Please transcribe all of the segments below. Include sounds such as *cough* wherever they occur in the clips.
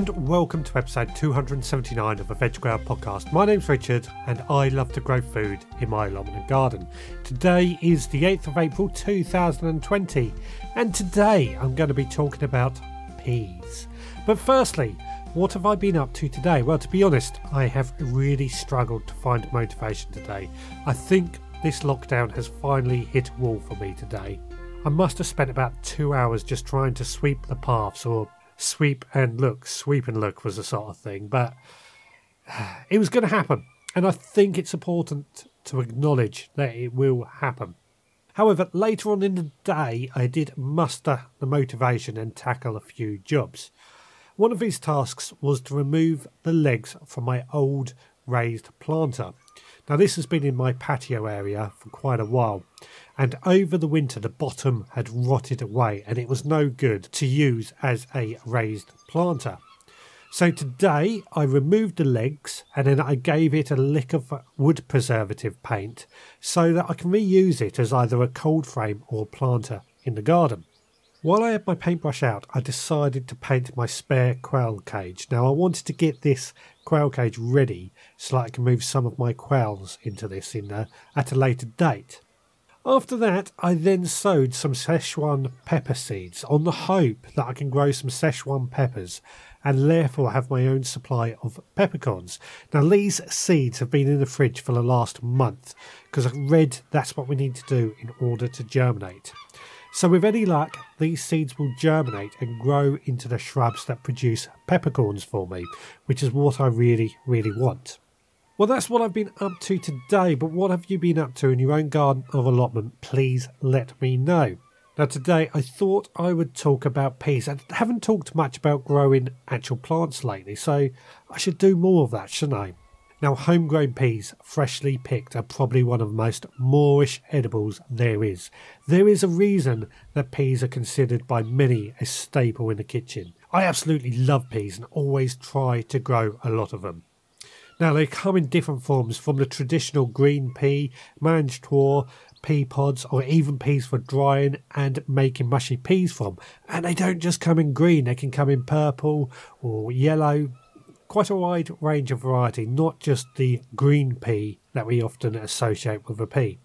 and welcome to episode 279 of the Veg Grower podcast. My name's Richard, and I love to grow food in my allotment and garden. Today is the 8th of April 2020, and today I'm going to be talking about peas. But firstly, what have I been up to today? Well, to be honest, I have really struggled to find motivation today. I think this lockdown has finally hit a wall for me today. I must have spent about two hours just trying to sweep the paths or sweep and look, sweep and look was the sort of thing. But *sighs* it was going to happen. And I think it's important to acknowledge that it will happen. However, later on in the day, I did muster the motivation and tackle a few jobs. One of these tasks was to remove the legs from my old raised planter. Now, this has been in my patio area for quite a while, and over the winter the bottom had rotted away and it was no good to use as a raised planter. So today I removed the legs and then I gave it a lick of wood preservative paint so that I can reuse it as either a cold frame or planter in the garden. While I had my paintbrush out, I decided to paint my spare quail cage. Now, I wanted to get this quail cage ready so I can move some of my quails into this in a, at a later date. After that, I then sowed some Szechuan pepper seeds on the hope that I can grow some Szechuan peppers and therefore have my own supply of peppercorns. Now, these seeds have been in the fridge for the last month because I read that's what we need to do in order to germinate. So, with any luck, these seeds will germinate and grow into the shrubs that produce peppercorns for me, which is what I really, really want. Well, that's what I've been up to today, but what have you been up to in your own garden or allotment? Please let me know. Now, today I thought I would talk about peas. I haven't talked much about growing actual plants lately, so I should do more of that, shouldn't I? Now, homegrown peas, freshly picked, are probably one of the most moorish edibles there is. There is a reason that peas are considered by many a staple in the kitchen. I absolutely love peas and always try to grow a lot of them. Now, they come in different forms from the traditional green pea, mangetout, pea pods, or even peas for drying and making mushy peas from. And they don't just come in green, they can come in purple or yellow, quite a wide range of variety, not just the green pea that we often associate with a pea.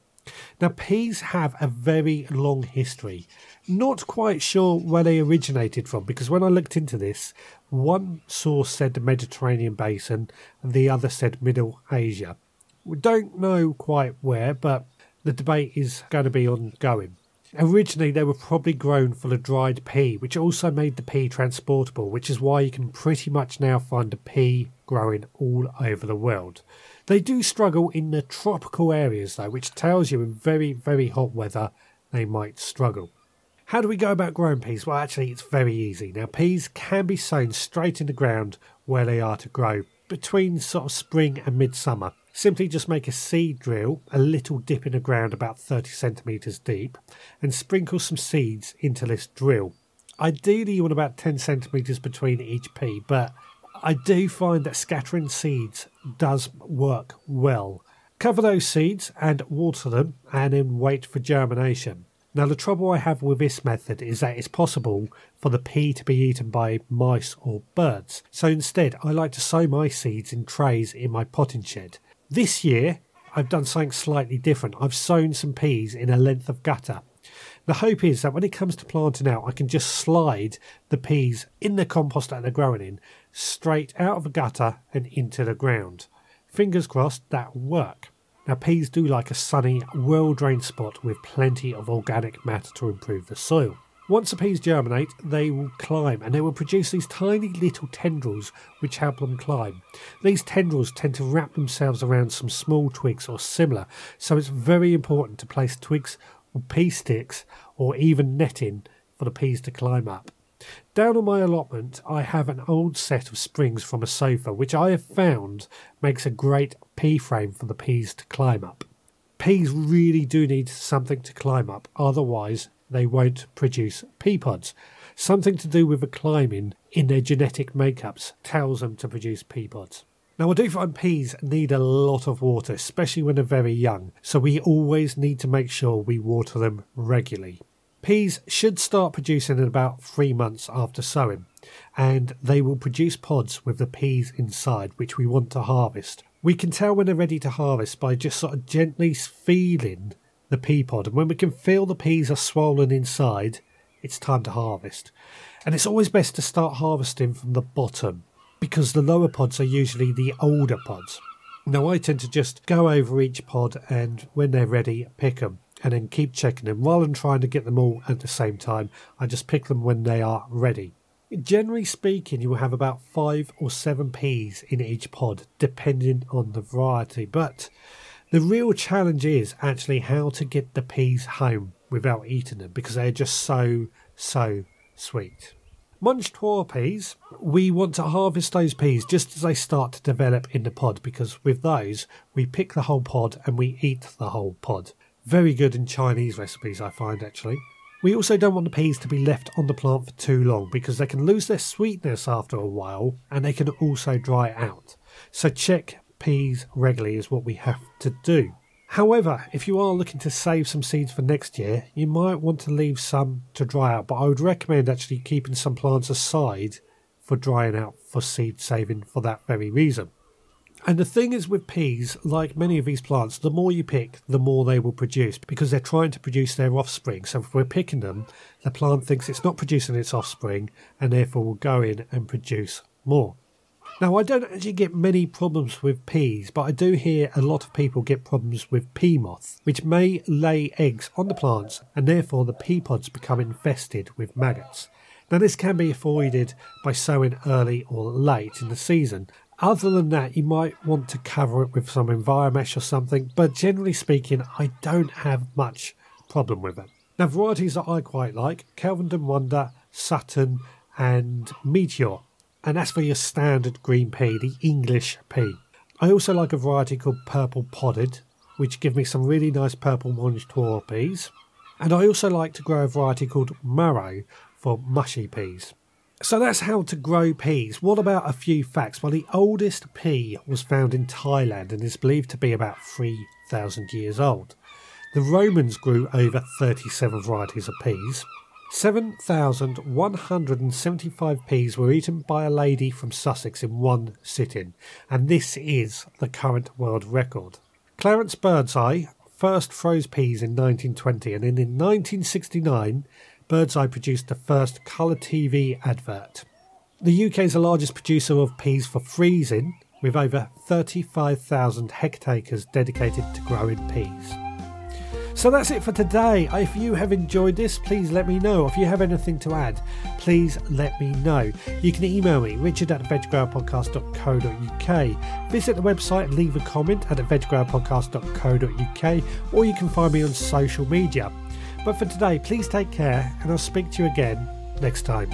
Now, peas have a very long history. Not quite sure where they originated from because when I looked into this, one source said the Mediterranean basin and the other said Middle Asia. We don't know quite where, but the debate is going to be ongoing. Originally, they were probably grown for the dried pea, which also made the pea transportable, which is why you can pretty much now find a pea growing all over the world. They do struggle in the tropical areas, though, which tells you in very, very hot weather they might struggle. How do we go about growing peas? Well, actually, it's very easy. Now, peas can be sown straight in the ground where they are to grow between sort of spring and midsummer. Simply just make a seed drill, a little dip in the ground about 30 centimetres deep, and sprinkle some seeds into this drill. Ideally, you want about 10 centimetres between each pea, but I do find that scattering seeds does work well. Cover those seeds and water them, and then wait for germination. Now, the trouble I have with this method is that it's possible for the pea to be eaten by mice or birds. So instead, I like to sow my seeds in trays in my potting shed. This year, I've done something slightly different. I've sown some peas in a length of gutter. The hope is that when it comes to planting out, I can just slide the peas in the compost that they're growing in straight out of the gutter and into the ground. Fingers crossed that will work. Now, peas do like a sunny, well drained spot with plenty of organic matter to improve the soil. Once the peas germinate, they will climb and they will produce these tiny little tendrils which help them climb. These tendrils tend to wrap themselves around some small twigs or similar, so it's very important to place twigs pea sticks or even netting for the peas to climb up. Down on my allotment, I have an old set of springs from a sofa, which I have found makes a great pea frame for the peas to climb up. Peas really do need something to climb up, otherwise, they won't produce pea pods. Something to do with the climbing in their genetic makeups tells them to produce pea pods. Now, I do find peas need a lot of water, especially when they're very young, so we always need to make sure we water them regularly. Peas should start producing in about three months after sowing, and they will produce pods with the peas inside, which we want to harvest. We can tell when they're ready to harvest by just sort of gently feeling the pea pod, and when we can feel the peas are swollen inside, it's time to harvest. And it's always best to start harvesting from the bottom because the lower pods are usually the older pods. Now, I tend to just go over each pod and when they're ready, pick them and then keep checking them rather than trying to get them all at the same time. I just pick them when they are ready. Generally speaking, you will have about five or seven peas in each pod, depending on the variety. But the real challenge is actually how to get the peas home without eating them because they're just so, so sweet. Mangetout peas, we want to harvest those peas just as they start to develop in the pod because with those, we pick the whole pod and we eat the whole pod. Very good in Chinese recipes, I find actually. We also don't want the peas to be left on the plant for too long because they can lose their sweetness after a while and they can also dry out. So check peas regularly is what we have to do. However, if you are looking to save some seeds for next year, you might want to leave some to dry out, but I would recommend actually keeping some plants aside for drying out for seed saving for that very reason. And the thing is with peas, like many of these plants, the more you pick, the more they will produce because they're trying to produce their offspring. So if we're picking them, the plant thinks it's not producing its offspring and therefore will go in and produce more. Now, I don't actually get many problems with peas, but I do hear a lot of people get problems with pea moth, which may lay eggs on the plants and therefore the pea pods become infested with maggots. Now, this can be avoided by sowing early or late in the season, other than that, you might want to cover it with some enviromesh or something, but generally speaking, I don't have much problem with it. Now, varieties that I quite like Kelvedon Wonder, Sutton, and Meteor. And that's for your standard green pea, the English pea. I also like a variety called Purple Podded, which give me some really nice purple mangetout peas. And I also like to grow a variety called Marrow for mushy peas. So that's how to grow peas. What about a few facts? Well, the oldest pea was found in Thailand and is believed to be about 3,000 years old. The Romans grew over 37 varieties of peas. 7,175 peas were eaten by a lady from Sussex in one sitting, and this is the current world record. Clarence Birdseye first froze peas in 1920, and in 1969 Birdseye produced the first colour TV advert. The UK is the largest producer of peas for freezing, with over 35,000 hectares dedicated to growing peas. So that's it for today. If you have enjoyed this, please let me know. If you have anything to add, please let me know. You can email me, richard at veggrowerpodcast.co.uk. Visit the website and leave a comment at veggrowerpodcast.co.uk, or you can find me on social media. But for today, please take care, and I'll speak to you again next time.